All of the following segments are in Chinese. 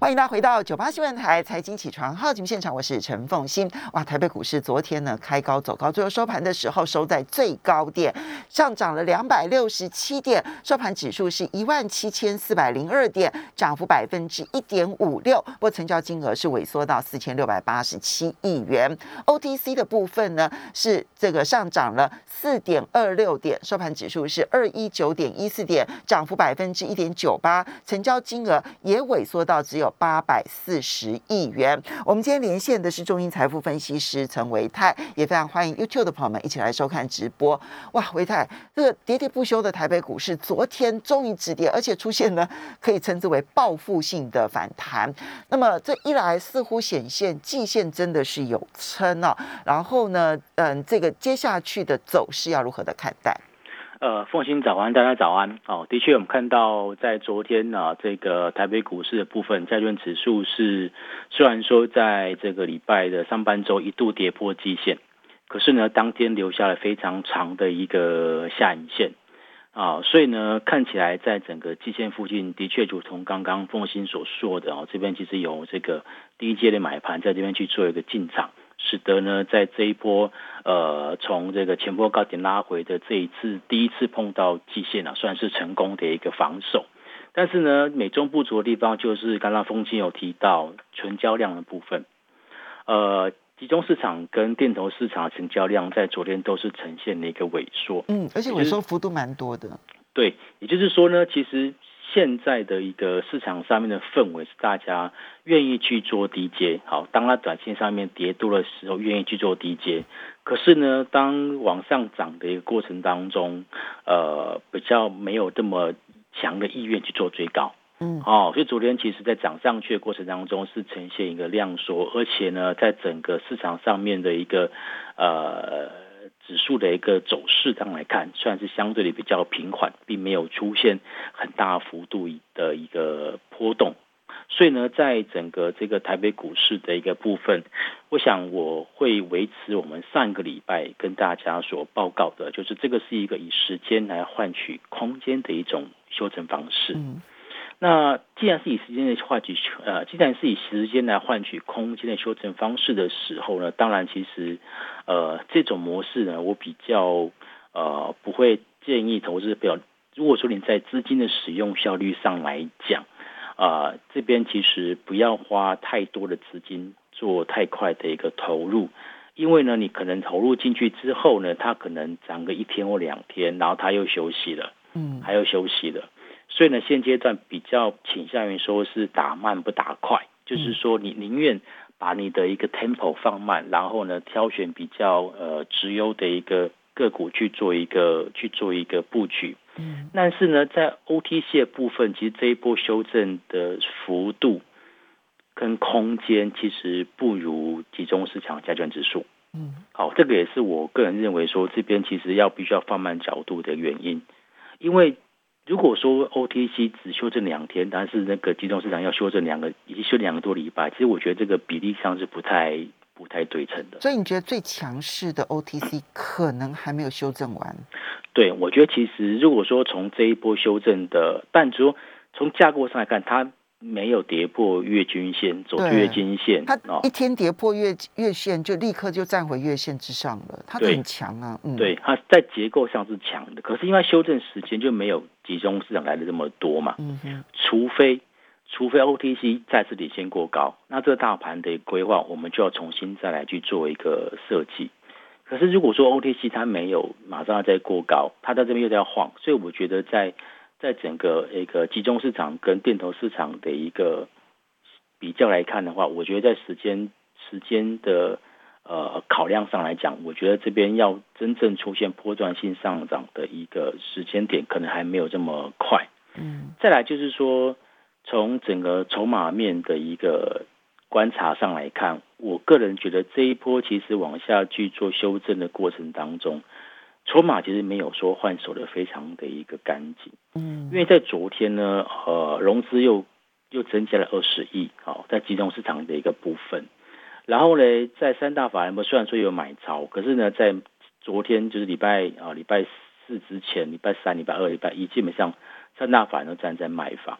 欢迎大家回到九八新闻台财经起床号节目现场，我是陈凤欣。哇，台北股市昨天呢开高走高，最后收盘的时候收在最高点，上涨了两百六十七点，收盘指数是一万七千四百零二点，涨幅百分之一点五六。不过成交金额是萎缩到四千六百八十七亿元。OTC 的部分呢是这个上涨了四点二六点，收盘指数是二一九点一四点，涨幅百分之一点九八，成交金额也萎缩到只有。八百四十亿元。我们今天连线的是中银财富分析师陈维泰，也非常欢迎 YouTube 的朋友们一起来收看直播。哇，维泰，这个喋喋不休的台北股市，昨天终于止跌，而且出现了可以称之为报复性的反弹。那么这一来，似乎显现季线真的是有撑哦。然后呢，嗯，这个接下去的走势要如何的看待？呃，凤兴早安，大家早安。哦，的确，我们看到在昨天呢，这个台北股市的部分债券指数是虽然说在这个礼拜的上半周一度跌破季线，可是呢，当天留下了非常长的一个下影线啊，所以呢，看起来在整个季线附近，的确如同刚刚凤兴所说的哦，这边其实有这个第一阶的买盘在这边去做一个进场。使得呢，在这一波呃，从这个前波高点拉回的这一次第一次碰到季线啊，算是成功的一个防守。但是呢，美中不足的地方就是刚刚风清有提到成交量的部分，呃，集中市场跟电投市场成交量在昨天都是呈现了一个萎缩，嗯，而且萎缩幅度蛮多的。对，也就是说呢，其实。现在的一个市场上面的氛围是大家愿意去做低阶，好，当它短线上面跌多的时候，愿意去做低阶。可是呢，当往上涨的一个过程当中，呃，比较没有这么强的意愿去做追高，嗯，哦，所以昨天其实在涨上去的过程当中是呈现一个量缩，而且呢，在整个市场上面的一个呃。指数的一个走势上来看，算是相对的比较平缓，并没有出现很大幅度的一个波动。所以呢，在整个这个台北股市的一个部分，我想我会维持我们上个礼拜跟大家所报告的，就是这个是一个以时间来换取空间的一种修正方式。那既然是以时间的换取，呃，既然是以时间来换取空间的修正方式的时候呢，当然其实，呃，这种模式呢，我比较呃不会建议投资表。如果说你在资金的使用效率上来讲，啊，这边其实不要花太多的资金做太快的一个投入，因为呢，你可能投入进去之后呢，它可能涨个一天或两天，然后它又休息了，嗯，还要休息了。所以呢，现阶段比较倾向于说是打慢不打快，就是说你宁愿把你的一个 tempo 放慢，然后呢挑选比较呃直优的一个个股去做一个去做一个布局。嗯，但是呢，在 OTC 的部分，其实这一波修正的幅度跟空间其实不如集中市场加权指数。嗯，好，这个也是我个人认为说这边其实要必须要放慢角度的原因，因为。如果说 OTC 只修正两天，但是那个集中市场要修正两个，已经修两个多礼拜，其实我觉得这个比例上是不太不太对称的。所以你觉得最强势的 OTC 可能还没有修正完？对，我觉得其实如果说从这一波修正的，但说从架构上来看，它。没有跌破月均线，走月均线，它一天跌破月月线，就立刻就站回月线之上了。它很强啊，嗯，对，它在结构上是强的，可是因为修正时间就没有集中市场来的这么多嘛，嗯，除非除非 OTC 再次领先过高，那这个大盘的规划我们就要重新再来去做一个设计。可是如果说 OTC 它没有马上要再过高，它在这边又在晃，所以我觉得在。在整个一个集中市场跟电投市场的一个比较来看的话，我觉得在时间时间的呃考量上来讲，我觉得这边要真正出现波段性上涨的一个时间点，可能还没有这么快。嗯，再来就是说，从整个筹码面的一个观察上来看，我个人觉得这一波其实往下去做修正的过程当中。筹码其实没有说换手的非常的一个干净，嗯，因为在昨天呢，呃，融资又又增加了二十亿，好，在集中市场的一个部分，然后呢，在三大法人们虽然说有买超，可是呢，在昨天就是礼拜啊礼拜四之前，礼拜三、礼拜二、礼拜一，基本上三大法人都站在卖方，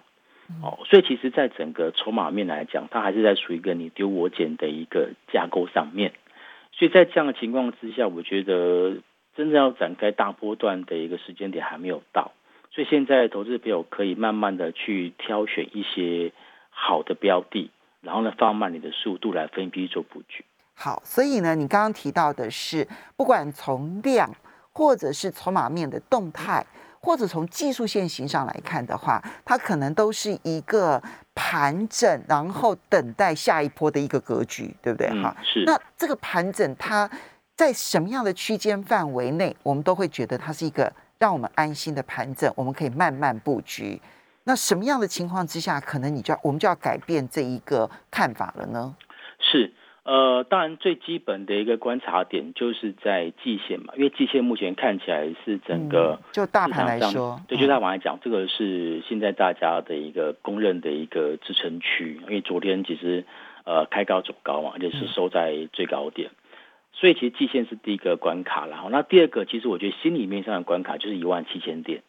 哦，所以其实，在整个筹码面来讲，它还是在属于一个你丢我捡的一个架构上面。所以在这样的情况之下，我觉得真正要展开大波段的一个时间点还没有到。所以现在投资朋友可以慢慢的去挑选一些好的标的，然后呢放慢你的速度来分批做布局。好，所以呢，你刚刚提到的是，不管从量或者是筹码面的动态，或者从技术线型上来看的话，它可能都是一个盘整，然后等待下一波的一个格局，对不对？哈，是。那这个盘整它在什么样的区间范围内，我们都会觉得它是一个让我们安心的盘整，我们可以慢慢布局。那什么样的情况之下，可能你就要我们就要改变这一个看法了呢？是。呃，当然最基本的一个观察点就是在季线嘛，因为季线目前看起来是整个就大盘来说，对，就大盘来讲，这个是现在大家的一个公认的一个支撑区，因为昨天其实呃开高走高嘛，而且是收在最高点，所以其实季线是第一个关卡然后那第二个，其实我觉得心里面上的关卡就是一万七千点，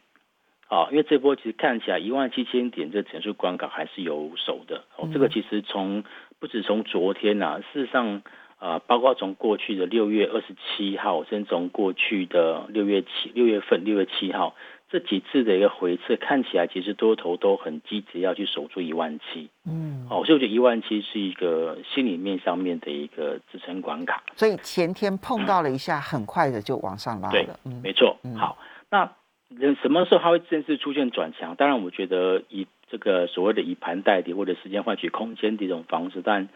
啊，因为这波其实看起来一万七千点这整数关卡还是有守的，哦，这个其实从不止从昨天呐，事实上，啊，包括从过去的六月二十七号，甚至从过去的六月七六月份六月七号这几次的一个回撤，看起来其实多头都很积极要去守住一万七。嗯，哦，所以我觉得一万七是一个心里面上面的一个支撑关卡。所以前天碰到了一下，很快的就往上拉了。对，没错。好，那什么时候它会正式出现转强？当然，我觉得以这个所谓的以盘代底或者时间换取空间的一种方式，但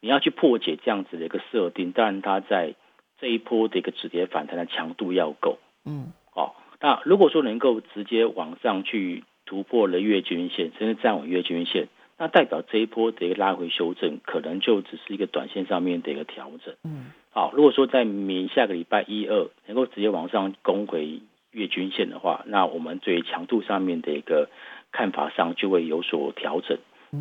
你要去破解这样子的一个设定，当然它在这一波的一个止跌反弹的强度要够，嗯，哦，那如果说能够直接往上去突破了月均线，甚至站稳月均线，那代表这一波的一个拉回修正，可能就只是一个短线上面的一个调整，嗯，好，如果说在明下个礼拜一二能够直接往上攻回月均线的话，那我们对强度上面的一个。看法上就会有所调整，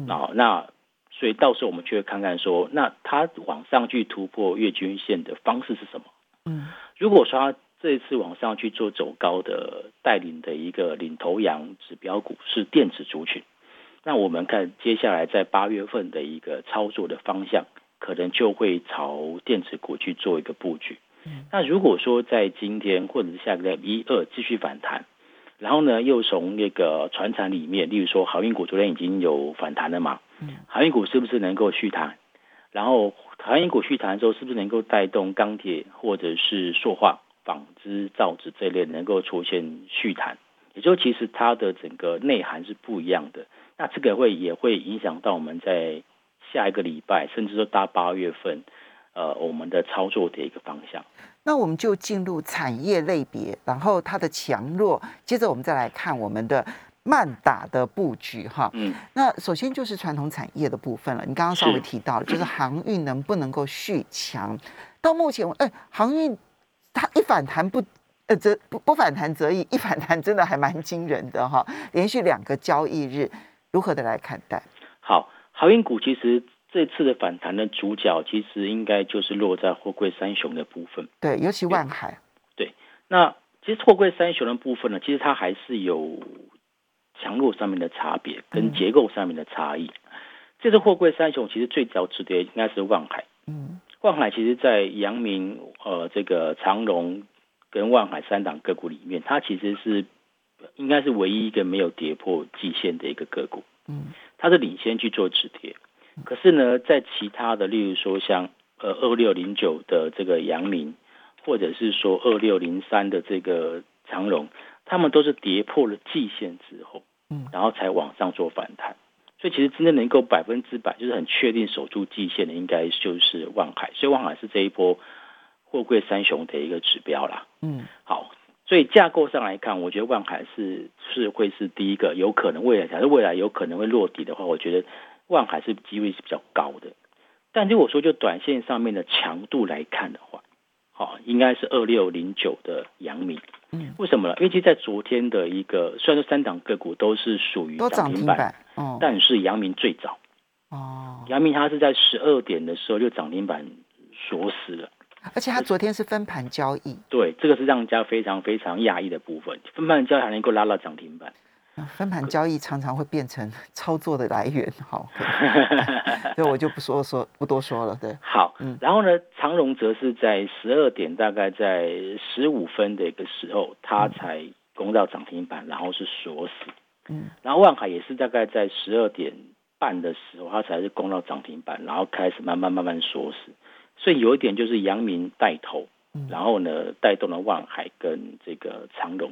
啊，那所以到时候我们就会看看说，那它往上去突破月均线的方式是什么？嗯，如果说它这一次往上去做走高的带领的一个领头羊指标股是电子族群，那我们看接下来在八月份的一个操作的方向，可能就会朝电子股去做一个布局。那如果说在今天或者是下个一二继续反弹。然后呢，又从那个船产里面，例如说航运股昨天已经有反弹了嘛，航运股是不是能够续弹？然后航运股续弹之后，是不是能够带动钢铁或者是塑化、纺织、造纸这类能够出现续弹？也就其实它的整个内涵是不一样的。那这个会也会影响到我们在下一个礼拜，甚至说大八月份，呃，我们的操作的一个方向。那我们就进入产业类别，然后它的强弱，接着我们再来看我们的慢打的布局哈。嗯，那首先就是传统产业的部分了。你刚刚稍微提到了，就是航运能不能够续强？到目前，哎，航运它一反弹不，呃，则不不反弹则已，一反弹真的还蛮惊人的哈。连续两个交易日，如何的来看待？好，航运股其实。这次的反弹的主角其实应该就是落在货柜三雄的部分，对，尤其万海。对，那其实货柜三雄的部分呢，其实它还是有强弱上面的差别，跟结构上面的差异。这次货柜三雄其实最早止跌应该是万海，嗯，万海其实在阳明、呃，这个长荣跟万海三档个股里面，它其实是应该是唯一一个没有跌破季线的一个个股，嗯，它是领先去做止跌。可是呢，在其他的，例如说像呃二六零九的这个阳明，或者是说二六零三的这个长荣，他们都是跌破了季线之后，嗯，然后才往上做反弹。所以其实真正能够百分之百就是很确定守住季线的，应该就是万海。所以万海是这一波货柜三雄的一个指标啦。嗯，好，所以架构上来看，我觉得万海是是会是第一个有可能未来，假设未来有可能会落底的话，我觉得。万海是机会是比较高的，但如果说就短线上面的强度来看的话，好，应该是二六零九的阳明。嗯，为什么呢？因为其实，在昨天的一个，虽然说三档个股都是属于涨停板，哦，但是阳明最早。哦，阳明它是在十二点的时候就涨停板锁死了，而且它昨天是分盘交易。对，这个是让人家非常非常讶异的部分，分盘交易还能够拉到涨停板。分盘交易常常会变成 操作的来源，好 所以我就不说说不多说了。对，好，嗯，然后呢，长荣则是在十二点大概在十五分的一个时候，它才攻到涨停板，然后是锁死，嗯，然后万海也是大概在十二点半的时候，它才是攻到涨停板，然后开始慢慢慢慢锁死，所以有一点就是阳明带头，然后呢带动了万海跟这个长荣。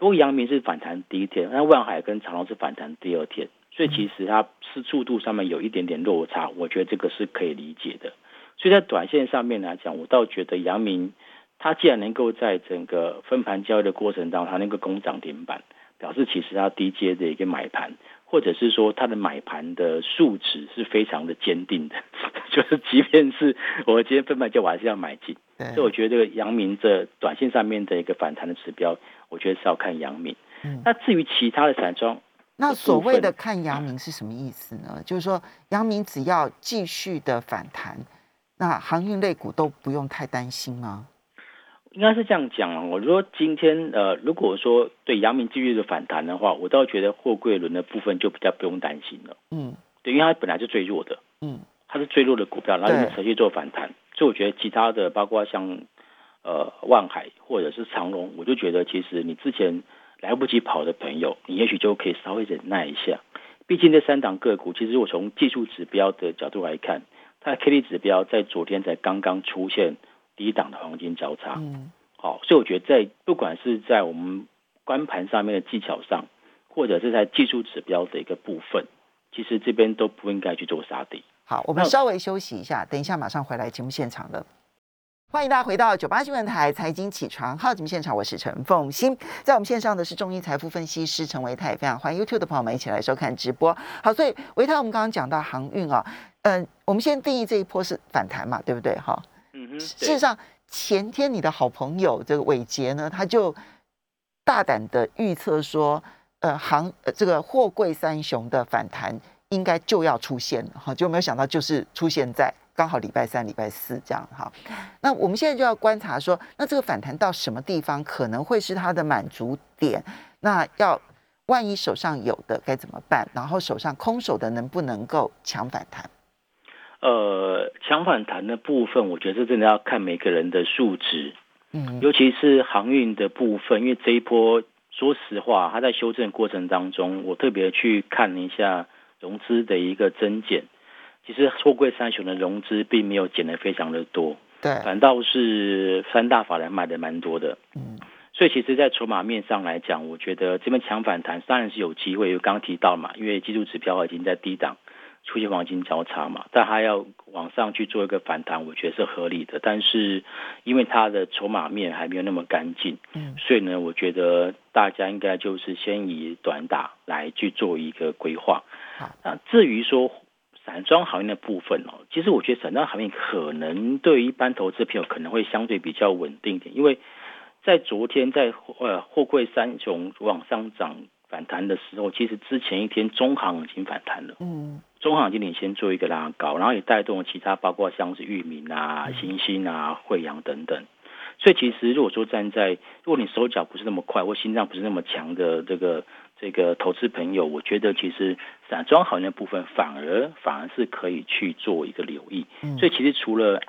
不过阳明是反弹第一天，那万海跟长隆是反弹第二天，所以其实它是速度上面有一点点落差，我觉得这个是可以理解的。所以在短线上面来讲，我倒觉得阳明它既然能够在整个分盘交易的过程当中，它能够攻涨停板，表示其实它低阶的一个买盘，或者是说它的买盘的数值是非常的坚定的，就是即便是我今天分盘交易，我还是要买进。所以我觉得这个阳明这短线上面的一个反弹的指标。我觉得是要看阳明，那至于其他的散装，那所谓的看阳明是什么意思呢？就是说阳明只要继续的反弹，那航运类股都不用太担心吗？应该是这样讲啊。我说今天呃，如果说对阳明继续的反弹的话，我倒觉得货柜轮的部分就比较不用担心了。嗯，对，因为它本来就最弱的，嗯，它是最弱的股票，然后持续做反弹，所以我觉得其他的包括像。呃，万海或者是长隆，我就觉得其实你之前来不及跑的朋友，你也许就可以稍微忍耐一下。毕竟这三档个股，其实我从技术指标的角度来看，它的 K D 指标在昨天才刚刚出现低档的黄金交叉。嗯，好，所以我觉得在不管是在我们观盘上面的技巧上，或者是在技术指标的一个部分，其实这边都不应该去做杀跌。好，我们稍微休息一下，等一下马上回来节目现场了。欢迎大家回到九八新闻台财经起床号节目现场，我是陈凤欣，在我们线上的是中医财富分析师陈维泰，非常欢迎 YouTube 的朋友们一起来收看直播。好，所以维泰，我们刚刚讲到航运啊，嗯，我们先定义这一波是反弹嘛，对不对？哈，嗯哼。事实上，前天你的好朋友这个伟杰呢，他就大胆的预测说，呃，航呃这个货柜三雄的反弹应该就要出现了，哈，就没有想到就是出现在。刚好礼拜三、礼拜四这样哈，那我们现在就要观察说，那这个反弹到什么地方可能会是它的满足点？那要万一手上有的该怎么办？然后手上空手的能不能够抢反弹？呃，抢反弹的部分，我觉得真的要看每个人的数值，嗯，尤其是航运的部分，因为这一波说实话，它在修正过程当中，我特别去看了一下融资的一个增减。其实货柜三雄的融资并没有减的非常的多，对，反倒是三大法人买的蛮多的，嗯，所以其实，在筹码面上来讲，我觉得这边强反弹当然是有机会，因为刚刚提到嘛，因为技术指标已经在低档出现黄金交叉嘛，但它要往上去做一个反弹，我觉得是合理的，但是因为它的筹码面还没有那么干净，嗯，所以呢，我觉得大家应该就是先以短打来去做一个规划，好，那至于说。散装行业的部分哦，其实我觉得散装行业可能对于一般投资朋友可能会相对比较稳定一点，因为在昨天在呃货柜三雄往上涨反弹的时候，其实之前一天中行已经反弹了，嗯，中行已经领先做一个拉高，然后也带动了其他包括像是裕民啊、新兴啊、惠阳等等。所以其实如果说站在如果你手脚不是那么快或心脏不是那么强的这个。这个投资朋友，我觉得其实散装行业部分反而反而是可以去做一个留意。所以其实除了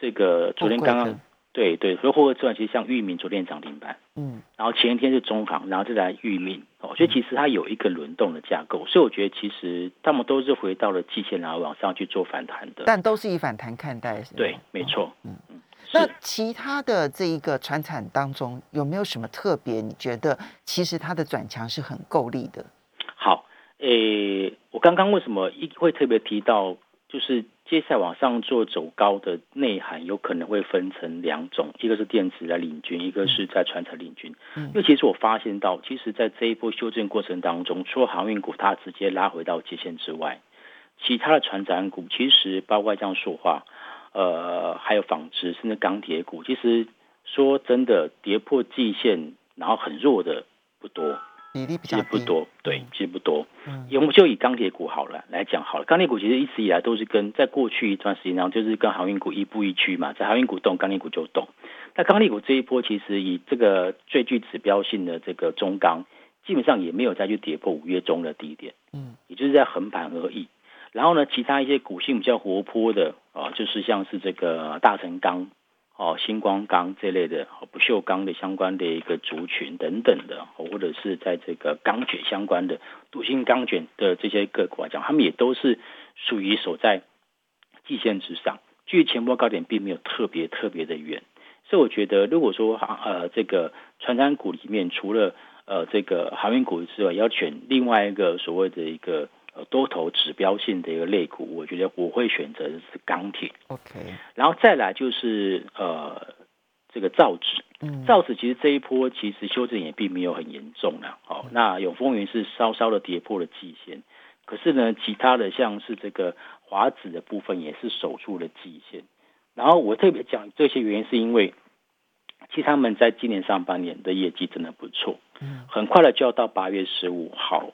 这个昨天刚刚对对，所以货之外，其实像域名昨天涨停板，嗯，然后前一天是中行，然后再来域名，哦，所以其实它有一个轮动的架构。所以我觉得其实他们都是回到了季线，然后往上去做反弹的。但都是以反弹看待，对，没错，嗯嗯。那其他的这一个船产当中有没有什么特别？你觉得其实它的转强是很够力的。好，诶，我刚刚为什么一会特别提到，就是接下来往上做走高的内涵，有可能会分成两种，一个是电子来领军，一个是在船产领军。因为其实我发现到，其实在这一波修正过程当中，除了航运股它直接拉回到界限之外，其他的船产股其实包括这样说话。呃，还有纺织，甚至钢铁股，其实说真的，跌破季线，然后很弱的不多，比例比较不多，对，其实不多。嗯，我们就以钢铁股好了来讲好了，钢铁股其实一直以来都是跟在过去一段时间，然后就是跟航运股一步一趋嘛，在航运股动，钢铁股就动。那钢铁股这一波，其实以这个最具指标性的这个中钢，基本上也没有再去跌破五月中的低点，嗯，也就是在横盘而已。然后呢，其他一些股性比较活泼的啊，就是像是这个大成钢、哦星光钢这类的，不锈钢的相关的一个族群等等的，或者是在这个钢卷相关的镀锌钢卷的这些个股来讲，他们也都是属于守在季线之上，距前波高点并没有特别特别的远。所以我觉得，如果说呃这个传山股里面，除了呃这个航运股之外，要选另外一个所谓的一个。多头指标性的一个类股，我觉得我会选择的是钢铁。OK，然后再来就是呃这个造纸。嗯，造纸其实这一波其实修正也并没有很严重了。好，那永丰云是稍稍的跌破了季线，可是呢，其他的像是这个华子的部分也是守住了季线。然后我特别讲这些原因，是因为其实他们在今年上半年的业绩真的不错。嗯，很快的就要到八月十五号。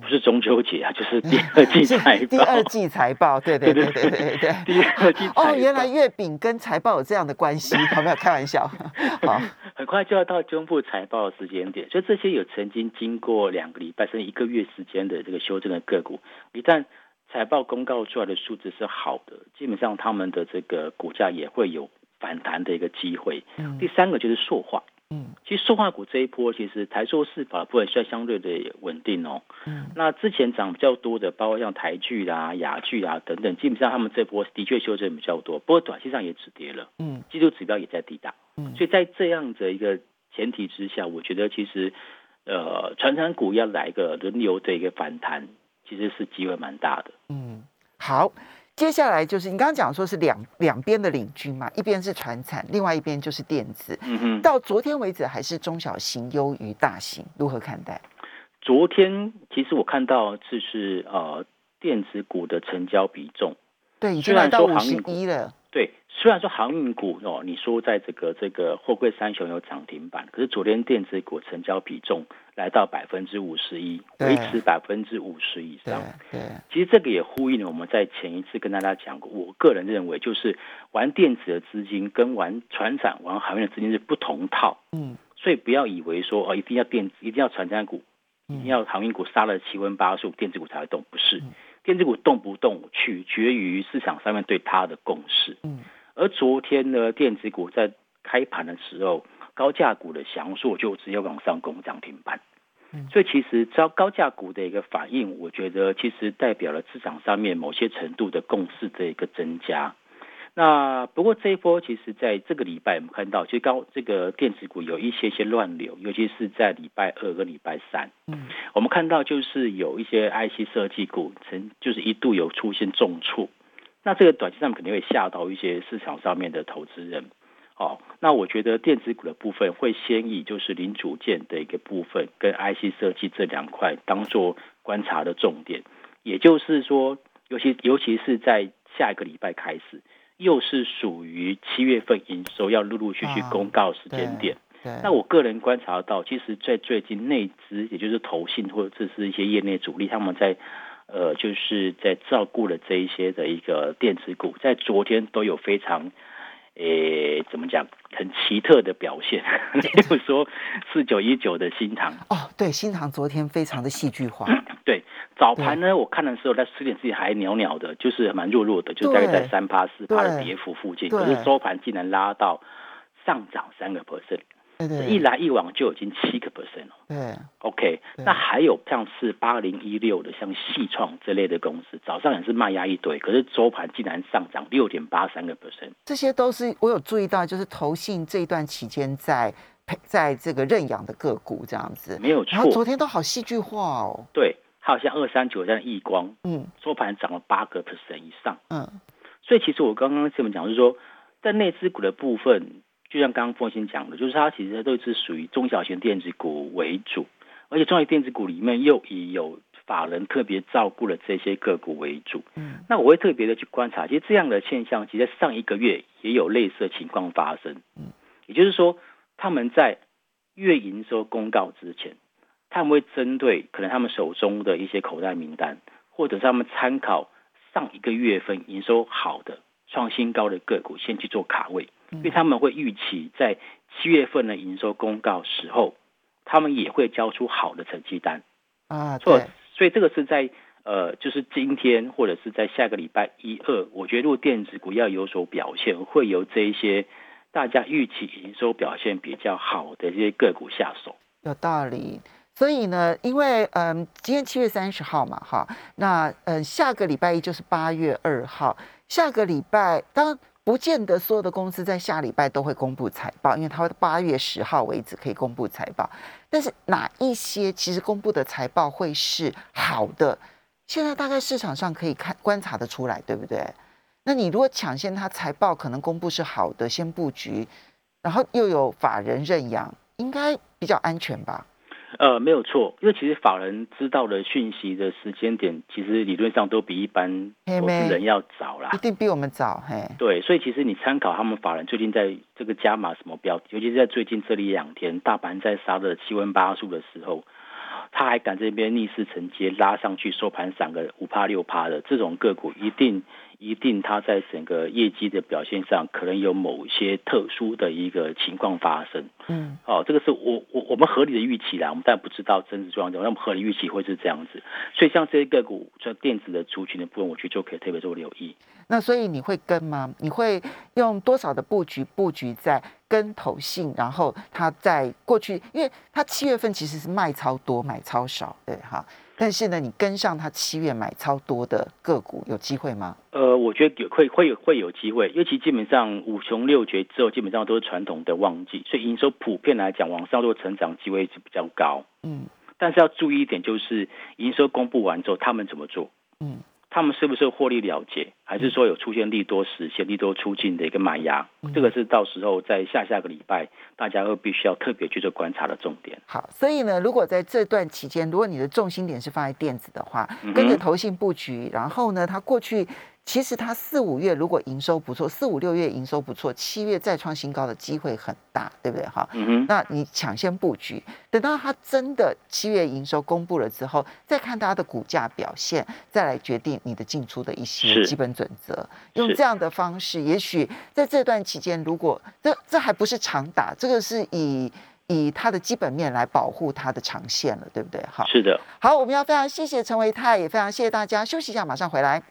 不是中秋节啊，就是第二季财报。第二季财报，对对对对对对。第二季哦，原来月饼跟财报有这样的关系，好没有开玩笑。好，很快就要到中部财报的时间点，所以这些有曾经经过两个礼拜甚至一个月时间的这个修正的个股，一旦财报公告出来的数字是好的，基本上他们的这个股价也会有反弹的一个机会。第三个就是塑化。嗯，其实塑化股这一波，其实台塑四宝部分算相对的稳定哦。嗯，那之前涨比较多的，包括像台剧啦、雅剧啊等等，基本上他们这波的确修正比较多，不过短期上也止跌了。嗯，技术指标也在低档。嗯，所以在这样的一个前提之下，我觉得其实呃，传产股要来一个轮流的一个反弹，其实是机会蛮大的。嗯，好。接下来就是你刚刚讲说是两两边的领军嘛，一边是船产，另外一边就是电子。嗯哼，到昨天为止还是中小型优于大型，如何看待？昨天其实我看到就是呃电子股的成交比重，对，已经来到五十一了。对，虽然说航运股哦，你说在这个这个货柜三雄有涨停板，可是昨天电子股成交比重来到百分之五十一，维持百分之五十以上。对，其实这个也呼应了我们在前一次跟大家讲过，我个人认为就是玩电子的资金跟玩船产、玩航运的资金是不同套。嗯，所以不要以为说哦，一定要电子，一定要船产股，一定要航运股杀了七荤八素，电子股才会动，不是。电子股动不动取决于市场上面对它的共识。嗯，而昨天呢，电子股在开盘的时候，高价股的翔硕就直接往上攻涨停板。嗯，所以其实招高价股的一个反应，我觉得其实代表了市场上面某些程度的共识的一个增加。那不过这一波，其实在这个礼拜我们看到，其实高这个电子股有一些些乱流，尤其是在礼拜二跟礼拜三，嗯，我们看到就是有一些 IC 设计股曾就是一度有出现重挫，那这个短期上肯定会吓到一些市场上面的投资人，哦，那我觉得电子股的部分会先以就是零组件的一个部分跟 IC 设计这两块当做观察的重点，也就是说，尤其尤其是在下一个礼拜开始。又是属于七月份营收要陆陆续续公告时间点。那我个人观察到，其实，在最近内资，也就是投信或者是一些业内主力，他们在呃，就是在照顾了这一些的一个电子股，在昨天都有非常。诶，怎么讲？很奇特的表现，比如说四九一九的新塘哦，对，新塘昨天非常的戏剧化。对，早盘呢，我看的时候在十点之前还袅袅的，就是蛮弱弱的，就大概在三八四八的跌幅附近。可是收盘竟然拉到上涨三个 percent。一来一往就已经七个 percent 了。对，OK，那还有像是八零一六的，像细创这类的公司，早上也是卖压一堆，可是周盘竟然上涨六点八三个 percent。这些都是我有注意到，就是投信这一段期间在在这个认养的个股这样子，没有错。然后昨天都好戏剧化哦。对，好像二三九这样易光，嗯，收盘涨了八个 percent 以上，嗯。所以其实我刚刚这么讲，就是说在内资股的部分。就像刚刚凤新讲的，就是它其实都是属于中小型电子股为主，而且中小电子股里面又以有法人特别照顾了这些个股为主。嗯，那我会特别的去观察，其实这样的现象，其实上一个月也有类似的情况发生。嗯，也就是说，他们在月营收公告之前，他们会针对可能他们手中的一些口袋名单，或者是他们参考上一个月份营收好的、创新高的个股，先去做卡位。因为他们会预期在七月份的营收公告时候，他们也会交出好的成绩单啊。所对，所以这个是在呃，就是今天或者是在下个礼拜一二，我觉得如果电子股要有所表现，会由这一些大家预期营收表现比较好的这些个股下手。有道理。所以呢，因为嗯，今天七月三十号嘛，哈，那嗯，下个礼拜一就是八月二号，下个礼拜当然不见得所有的公司在下礼拜都会公布财报，因为它会八月十号为止可以公布财报。但是哪一些其实公布的财报会是好的？现在大概市场上可以看观察得出来，对不对？那你如果抢先它财报可能公布是好的，先布局，然后又有法人认养，应该比较安全吧？呃，没有错，因为其实法人知道的讯息的时间点，其实理论上都比一般投资人要早啦，一定比我们早，嘿。对，所以其实你参考他们法人最近在这个加码什么标的，尤其是在最近这里两天，大盘在杀的七温八素的时候，他还敢这边逆势承接拉上去，收盘涨个五趴六趴的这种个股，一定。一定，它在整个业绩的表现上，可能有某些特殊的一个情况发生。嗯，哦，这个是我我我们合理的预期啦，我们但不知道真实状况，那么合理预期会是这样子。所以像这些个股，像电子的族群的部分，我觉得就可以特别做留意。那所以你会跟吗？你会用多少的布局布局在跟投信，然后它在过去，因为它七月份其实是卖超多，买超少，对哈。但是呢，你跟上它七月买超多的个股，有机会吗？呃，我觉得有会会有会有机会，尤其基本上五穷六绝之后，基本上都是传统的旺季，所以营收普遍来讲，往上做成长机会是比较高。嗯，但是要注意一点，就是营收公布完之后，他们怎么做？嗯。他们是不是获利了结，还是说有出现利多实现、利多出尽的一个买压？这个是到时候在下下个礼拜，大家会必须要特别去做观察的重点。好，所以呢，如果在这段期间，如果你的重心点是放在电子的话，跟着投信布局，然后呢，它过去。其实它四五月如果营收不错，四五六月营收不错，七月再创新高的机会很大，对不对？哈，嗯那你抢先布局，等到它真的七月营收公布了之后，再看它的股价表现，再来决定你的进出的一些基本准则。用这样的方式，也许在这段期间，如果这这还不是长打，这个是以以它的基本面来保护它的长线了，对不对？哈，是的。好，我们要非常谢谢陈维泰，也非常谢谢大家。休息一下，马上回来。